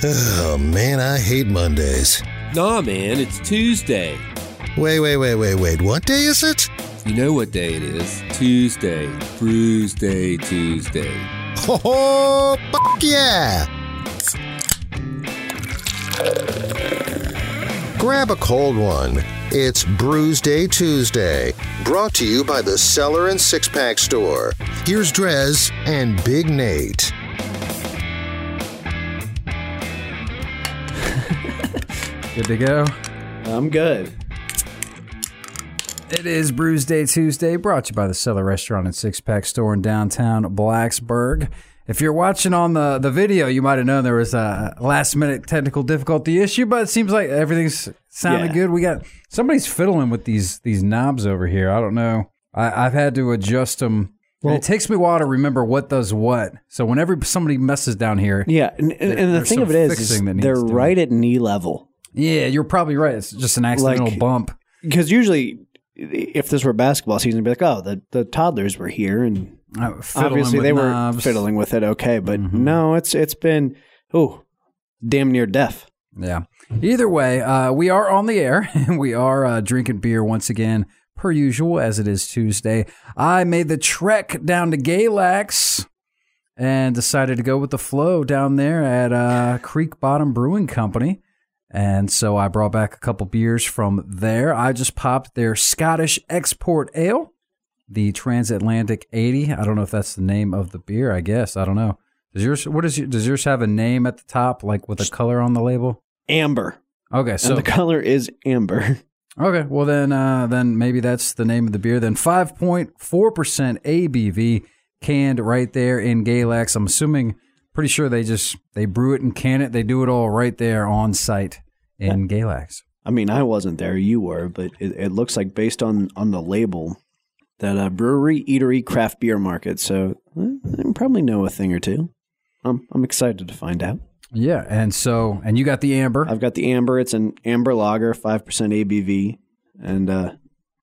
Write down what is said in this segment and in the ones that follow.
Oh man, I hate Mondays. Nah, man, it's Tuesday. Wait, wait, wait, wait, wait. What day is it? You know what day it is? Tuesday. Brews Day Tuesday. Oh, fuck yeah! Grab a cold one. It's Brews Day Tuesday, brought to you by the Cellar and Six Pack Store. Here's Drez and Big Nate. Good to go. I'm good. It is Brews Day Tuesday, brought to you by the Cellar Restaurant and Six Pack Store in downtown Blacksburg. If you're watching on the, the video, you might have known there was a last minute technical difficulty issue, but it seems like everything's sounding Yeah. good. We got somebody's fiddling with these these knobs over here. I don't know. I, I've had to adjust them. and it takes me a while to remember what does what. So whenever somebody messes down here, Yeah, and, and, the thing of it is, is fixing that needs they're right at knee level. Yeah, you're probably right. It's just an accidental Like- bump. Because usually, if this were basketball season, it'd be like, oh, the, the toddlers were here, and Uh, fiddling obviously with they were knobs. fiddling with it okay. But Mhm. no, it's it's been oh, damn near deaf. Yeah. Either way, uh, we are on the air and we are uh, drinking beer once again, per usual, as it is Tuesday. I made the trek down to Galax and decided to go with the flow down there at uh, Creek Bottom Brewing Company. And so I brought back a couple beers from there. I just popped their Scottish Export Ale, the Transatlantic 80. I don't know if that's the name of the beer, I guess. I don't know. Does yours what is your, does yours have a name at the top like with a color on the label? Amber, Okay, so and the color is amber. okay, well then uh then maybe that's the name of the beer. Then 5.4% ABV canned right there in Galax. I'm assuming pretty sure they just they brew it and can it. They do it all right there on site in Galax. I mean, I wasn't there; you were, but it, it looks like based on on the label that a brewery, eatery, craft beer market. So eh, I probably know a thing or two. I'm I'm excited to find out. Yeah, and so and you got the amber. I've got the amber. It's an amber lager, five percent ABV, and uh,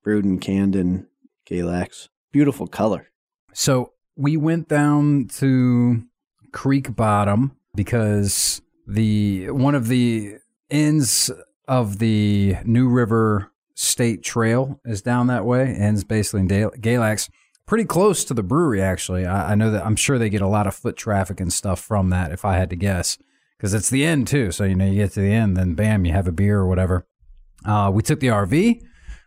brewed and canned in Galax. Beautiful color. So we went down to Creek Bottom because the one of the ends of the New River State Trail is down that way, ends basically in Galax, pretty close to the brewery. Actually, I, I know that I'm sure they get a lot of foot traffic and stuff from that. If I had to guess, because it's the end too. So you know, you get to the end, then bam, you have a beer or whatever. Uh, we took the RV,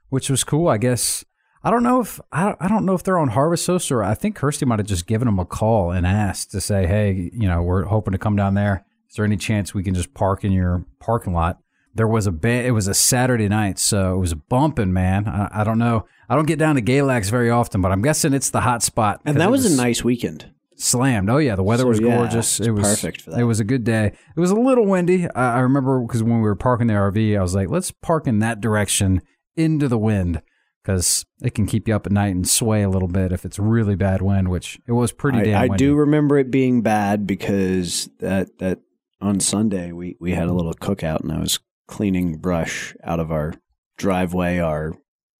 which was cool. I guess I don't know if I, I don't know if they're on Harvest Host or I think Kirsty might have just given them a call and asked to say, hey, you know, we're hoping to come down there. Is there any chance we can just park in your parking lot? There was a ba- it was a Saturday night, so it was bumping, man. I, I don't know. I don't get down to Galax very often, but I'm guessing it's the hot spot. And that it was, a nice weekend. slammed. Oh yeah, the weather So, was gorgeous. it's It was perfect for that. It was a good day. It was a little windy. I, I remember because when we were parking the RV, I was like, let's park in that direction into the wind because it can keep you up at night and sway a little bit if it's really bad wind, which it was pretty damn I, I windy. do remember it being bad because that that on Sunday we we had a little cookout and I was cleaning brush out of our driveway, our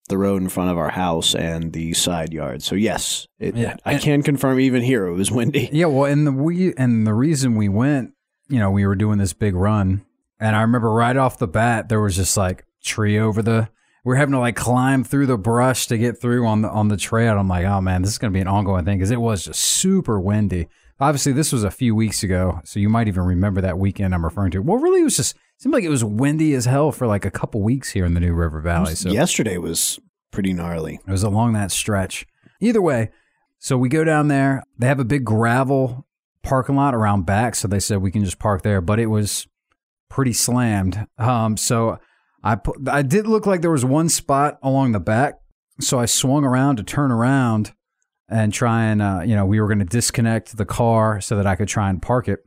the road in front of our house, and the side yard. So yes, it, Yeah. I can confirm even here it was windy. Yeah, well, and the we and the reason we went, you know, we were doing this big run, and I remember right off the bat there was just like tree over the. We are having to like climb through the brush to get through on the on the trail. I'm like, oh man, this is gonna be an ongoing thing because it was just super windy. Obviously, this was a few weeks ago, so you might even remember that weekend I'm referring to. Well, really, it was just seemed like it was windy as hell for like a couple weeks here in the New River Valley. So Yesterday was pretty gnarly. it was along that stretch. Either way, so we go down there. They have a big gravel parking lot around back, so they said we can just park there. But it was pretty slammed. Um, so I put, I did look like there was one spot along the back, so I swung around to turn around and try and uh, you know we were going to disconnect the car so that I could try and park it.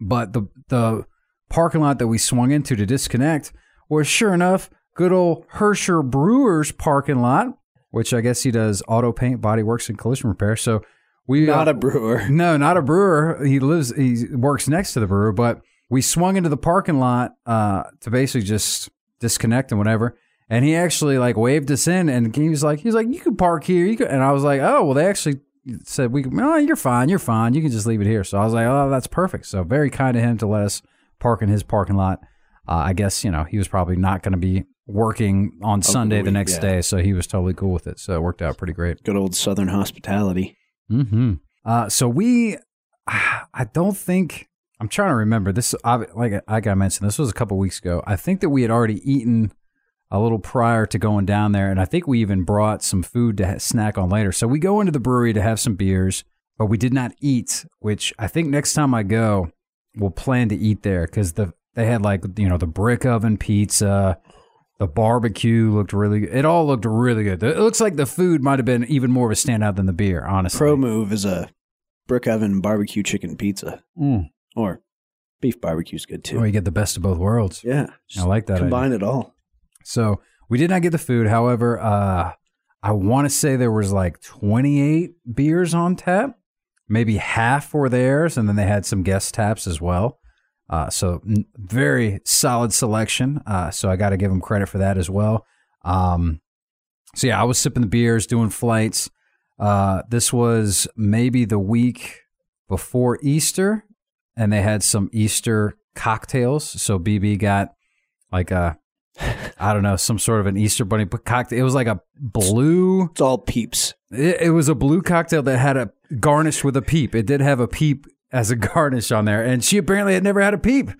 But the the parking lot that we swung into to disconnect was sure enough good old Hersher Brewers parking lot, which I guess he does auto paint, body works, and collision repair. So we Not uh, a brewer. no, not a brewer. He lives, he works next to the brewer, but we swung into the parking lot uh, to basically just disconnect and whatever. And he actually like waved us in, and he was like, he was like, you can park here. You can, and I was like, oh, well, they actually said we, oh, you're fine, you're fine. You can just leave it here. So I was like, oh, that's perfect. So very kind of him to let us park in his parking lot. Uh, I guess you know he was probably not going to be working on Sunday the next yeah. day, so he was totally cool with it. So it worked out pretty great. Good old Southern hospitality. Hmm. Uh, so we, I don't think I'm trying to remember this. Like I mentioned, this was a couple weeks ago. I think that we had already eaten a little prior to going down there, and I think we even brought some food to snack on later. So we go into the brewery to have some beers, but we did not eat. Which I think next time I go, we'll plan to eat there because the they had like you know the brick oven pizza. The barbecue looked really good. It all looked really good. It looks like the food might have been even more of a standout than the beer, honestly. Pro move is a brick oven barbecue chicken pizza. Mm. Or beef barbecue's good too. Oh, you get the best of both worlds. Yeah. I like that. idea. Combine it all. So we did not get the food. However, uh, I want to say there was like 28 beers on tap. Maybe half were theirs, and then they had some guest taps as well. Uh, so n- very solid selection. Uh, so I got to give them credit for that as well. Um, so yeah, I was sipping the beers, doing flights. Uh, this was maybe the week before Easter, and they had some Easter cocktails. So BB got like a I don't know, some sort of an Easter bunny cocktail. It was like a blue. It's all peeps. It, it was a blue cocktail that had a garnish with a peep. It did have a peep as a garnish on there, and she apparently had never had a peep.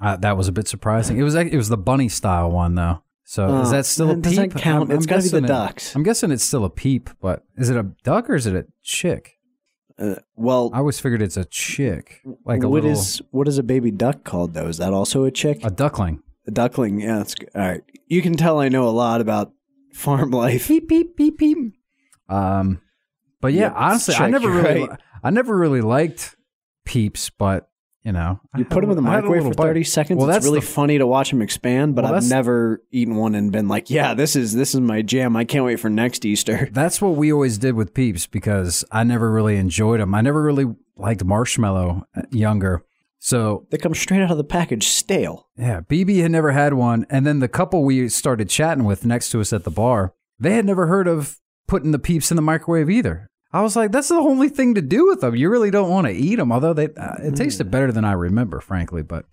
Uh, that was a bit surprising. It was it was the bunny style one though. So is Oh, that still a that peep? count. It's gotta be the guessing it- ducks. I'm guessing it's still a peep, but is it a duck or is it a chick? Uh, well, I always figured it's a chick, like a what little is- what is a baby duck called though? Is that also a chick? a duckling. A duckling. Yeah, that's good. All right. You can tell I know a lot about farm life. beep beep beep beep. Um, but yeah, Yep, honestly, I check, never you're really, right. I never really liked peeps, but you know, You put them in the a- I had a microwave for little bite. 30 seconds. Well, it's that's really the- funny to watch them expand, but Well, I've never eaten one and been like, yeah, this is this is my jam. I can't wait for next Easter. That's what we always did with peeps because I never really enjoyed them. I never really liked marshmallow uh, younger. So They come straight out of the package stale. yeah, BB had never had one, and then the couple we started chatting with next to us at the bar, they had never heard of putting the peeps in the microwave either. I was like, that's the only thing to do with them. You really don't want to eat them, although they uh, it tasted better than I remember, frankly. But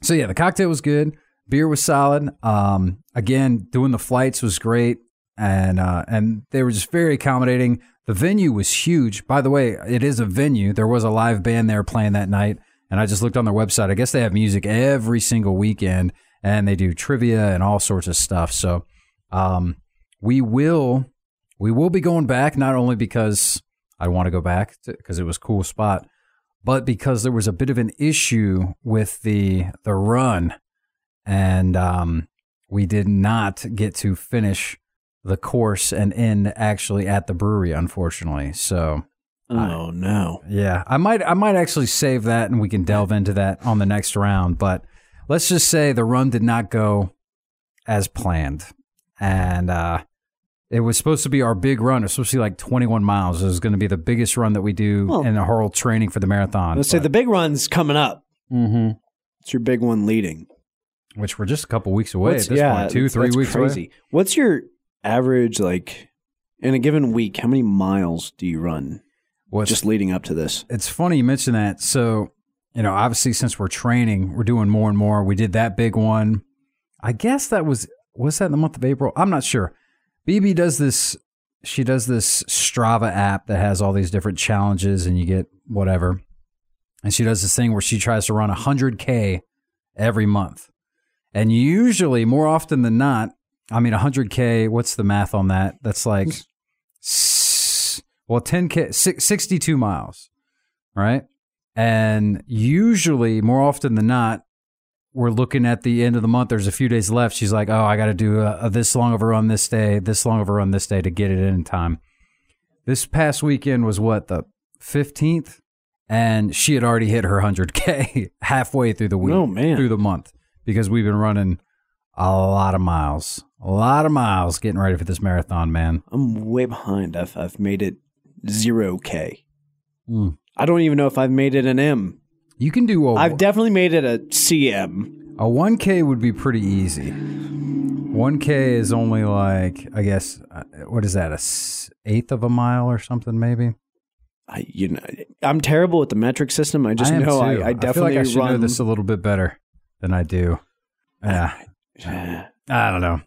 so yeah, the cocktail was good, beer was solid. Um, again, doing the flights was great, and uh, and they were just very accommodating. The venue was huge. By the way, it is a venue. There was a live band there playing that night, and I just looked on their website. I guess they have music every single weekend, and they do trivia and all sorts of stuff. So, um, we will we will be going back not only because I want to go back because it was a cool spot, but because there was a bit of an issue with the the run, and um, we did not get to finish the course and end actually at the brewery, unfortunately. So Oh no. yeah, I might I might actually save that and we can delve into that on the next round. But let's just say the run did not go as planned, and uh, it was supposed to be our big run. It was supposed to be like 21 miles. It was going to be the biggest run that we do Well- in the whole training for the marathon. Let's say the big run's coming up. hmm It's your big one leading. which we're just a couple weeks away What's- at this point. point, two three weeks crazy. away. What's your average like in a given week? How many miles do you run What's just leading up to this? it's funny you mention that. So, you know, obviously since we're training, we're doing more and more. We did that big one. I guess that was was that in the month of April? I'm not sure. BB does this she does this Strava app that has all these different challenges and you get whatever. And she does this thing where she tries to run 100k every month. And usually more often than not, I mean 100k, what's the math on that? That's like well 10k 62 miles right? And usually, more often than not, we're looking at the end of the month. There's a few days left. She's like, "Oh, I got to do a, a this long of a run this day, this long of a run this day to get it in time." This past weekend was what the fifteenth, and she had already hit her hundred k halfway through the week. Oh, man. through the month because we've been running a lot of miles, a lot of miles getting ready for this marathon, man. I'm way behind. I've I've made it zero K. Mm. I don't even know if I've made it an M. You can do a I've definitely made it a CM. A 1K would be pretty easy. 1K is only like, I guess, uh, what is that, a s- eighth of a mile or something, maybe? I you know I'm terrible with the metric system. I just am know too. I, I feel definitely like I should run know this a little bit better. than I do. Yeah, I don't know.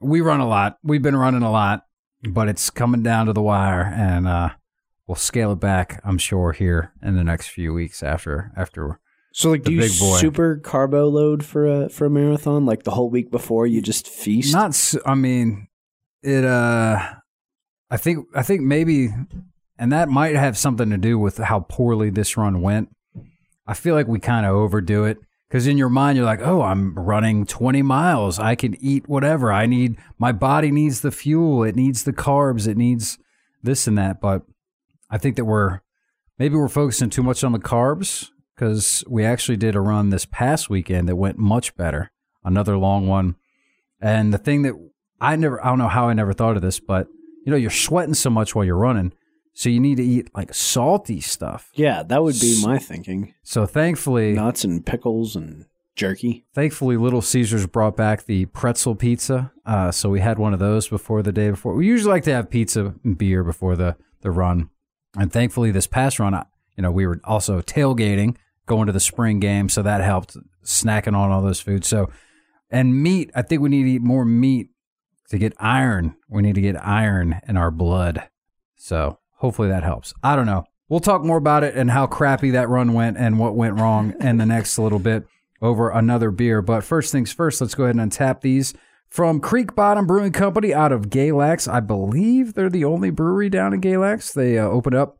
We run a lot. We've been running a lot, but it's coming down to the wire, and uh, we'll scale it back. I'm sure here in the next few weeks after after. So like, do you super carbo load for a for a marathon? Like the whole week before, you just feast. Not. s- I mean, it. Uh, I think. I think maybe, and that might have something to do with how poorly this run went. I feel like we kind of overdo it because in your mind you're like, oh, I'm running 20 miles. I can eat whatever I need. My body needs the fuel. It needs the carbs. It needs this and that. But I think that we're maybe we're focusing too much on the carbs because we actually did a run this past weekend that went much better. Another long one. And the thing that I never, I don't know how I never thought of this, but you know, you're sweating so much while you're running. So you need to eat like salty stuff. yeah, that would be my thinking. So thankfully, Nuts and pickles and jerky. thankfully, Little Caesars brought back the pretzel pizza. Uh, so we had one of those before the day before. We usually like to have pizza and beer before the, the run. And thankfully, this past run, you know, we were also tailgating, going to the spring game. So that helped snacking on all those foods. So, and meat, I think we need to eat more meat to get iron. We need to get iron in our blood. So hopefully that helps. I don't know. We'll talk more about it and how crappy that run went and what went wrong in the next little bit over another beer. But first things first, let's go ahead and untap these from Creek Bottom Brewing Company out of Galax. I believe they're the only brewery down in Galax. They uh, opened up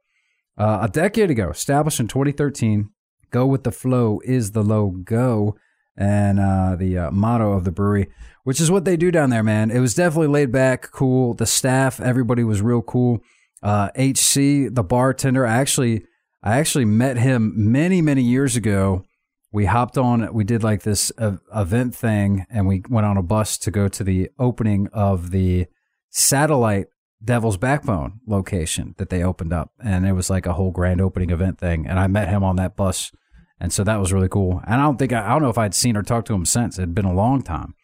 uh, a decade ago, established in 2013. Go with the flow is the logo and uh, the uh, motto of the brewery, which is what they do down there, man. It was definitely laid back, cool. The staff, everybody was real cool. Uh, HC, the bartender, I actually, I actually met him many, many years ago. We hopped on, we did like this uh, event thing, and we went on a bus to go to the opening of the satellite Devil's Backbone location that they opened up, and it was like a whole grand opening event thing. And I met him on that bus, and so that was really cool. And I don't think I, I don't know if I'd seen or talked to him since. It had been a long time,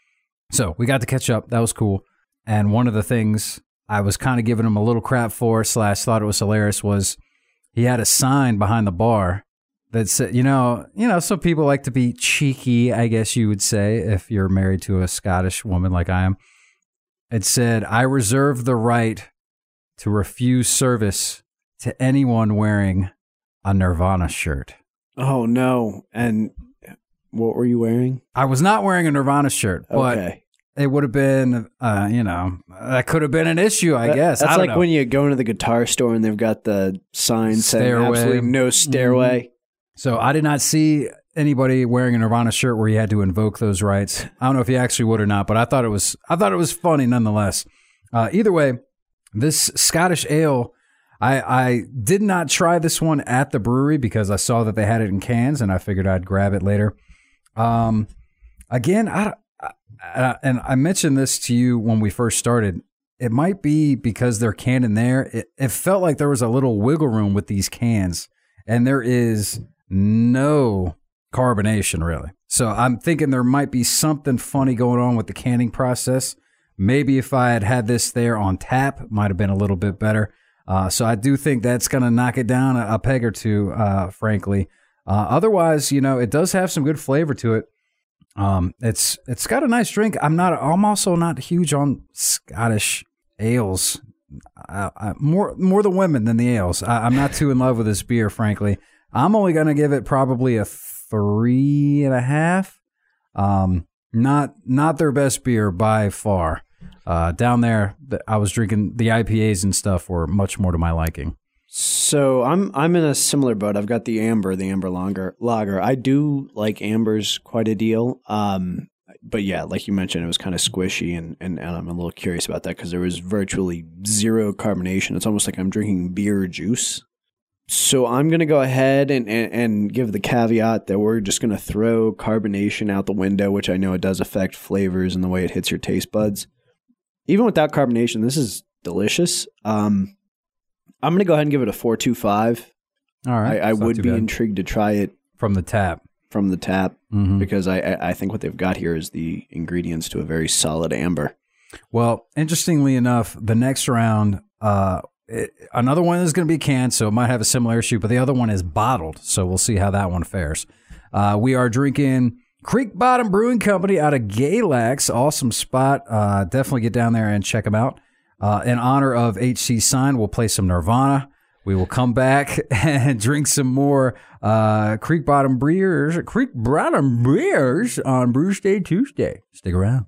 so we got to catch up. That was cool. And one of the things I was kind of giving him a little crap for slash thought it was hilarious was he had a sign behind the bar that said, you know, you know, some people like to be cheeky, I guess you would say, if you're married to a Scottish woman like I am. It said, I reserve the right to refuse service to anyone wearing a Nirvana shirt. Oh no! And what were you wearing? I was not wearing a Nirvana shirt, but okay, it would have been, uh, you know, that could have been an issue, I That- guess. that's I don't like know. when you go into the guitar store and they've got the sign saying Stairway. absolutely no stairway. So I did not see anybody wearing a Nirvana shirt where he had to invoke those rights. I don't know if he actually would or not, but I thought it was I thought it was funny nonetheless. Uh, either way, this Scottish ale, I I did not try this one at the brewery because I saw that they had it in cans and I figured I'd grab it later. Um, again, I, I, and I mentioned this to you when we first started. It might be because they're canned in there. It, it felt like there was a little wiggle room with these cans, and there is no carbonation really. So I'm thinking there might be something funny going on with the canning process. Maybe if I had had this there on tap, might have been a little bit better. Uh, so I do think that's going to knock it down a, a peg or two, uh, frankly. Uh, otherwise, you know, it does have some good flavor to it. Um, it's it's got a nice drink. I'm not. I'm also not huge on Scottish ales. I, I, more more the women than the ales. I, I'm not too in love with this beer, frankly. I'm only going to give it probably a three and a half. Um, not not their best beer by far. Uh, down there, I was drinking the IPAs and stuff were much more to my liking. So I'm I'm in a similar boat. I've got the amber, the amber lager. Lager. I do like ambers quite a deal. Um, but yeah, like you mentioned, it was kind of squishy, and, and, and I'm a little curious about that because there was virtually zero carbonation. It's almost like I'm drinking beer juice. So I'm gonna go ahead and, and, and give the caveat that we're just gonna throw carbonation out the window, which I know it does affect flavors and the way it hits your taste buds. Even without carbonation, this is delicious. Um, I'm gonna go ahead and give it a four two five. All right, I, I would be bad. intrigued to try it from the tap. from the tap Mhm. because I, I I think what they've got here is the ingredients to a very solid amber. Well, interestingly enough, the next round, uh, it, another one is going to be canned, so it might have a similar issue, but the other one is bottled. So we'll see how that one fares. Uh, we are drinking Creek Bottom Brewing Company out of Galax. Awesome spot. Uh, definitely get down there and check them out. Uh, in honor of HC Sign, we'll play some Nirvana. We will come back and drink some more uh, Creek Bottom Beers, Creek Bottom Beers on Brews Day Tuesday. Stick around.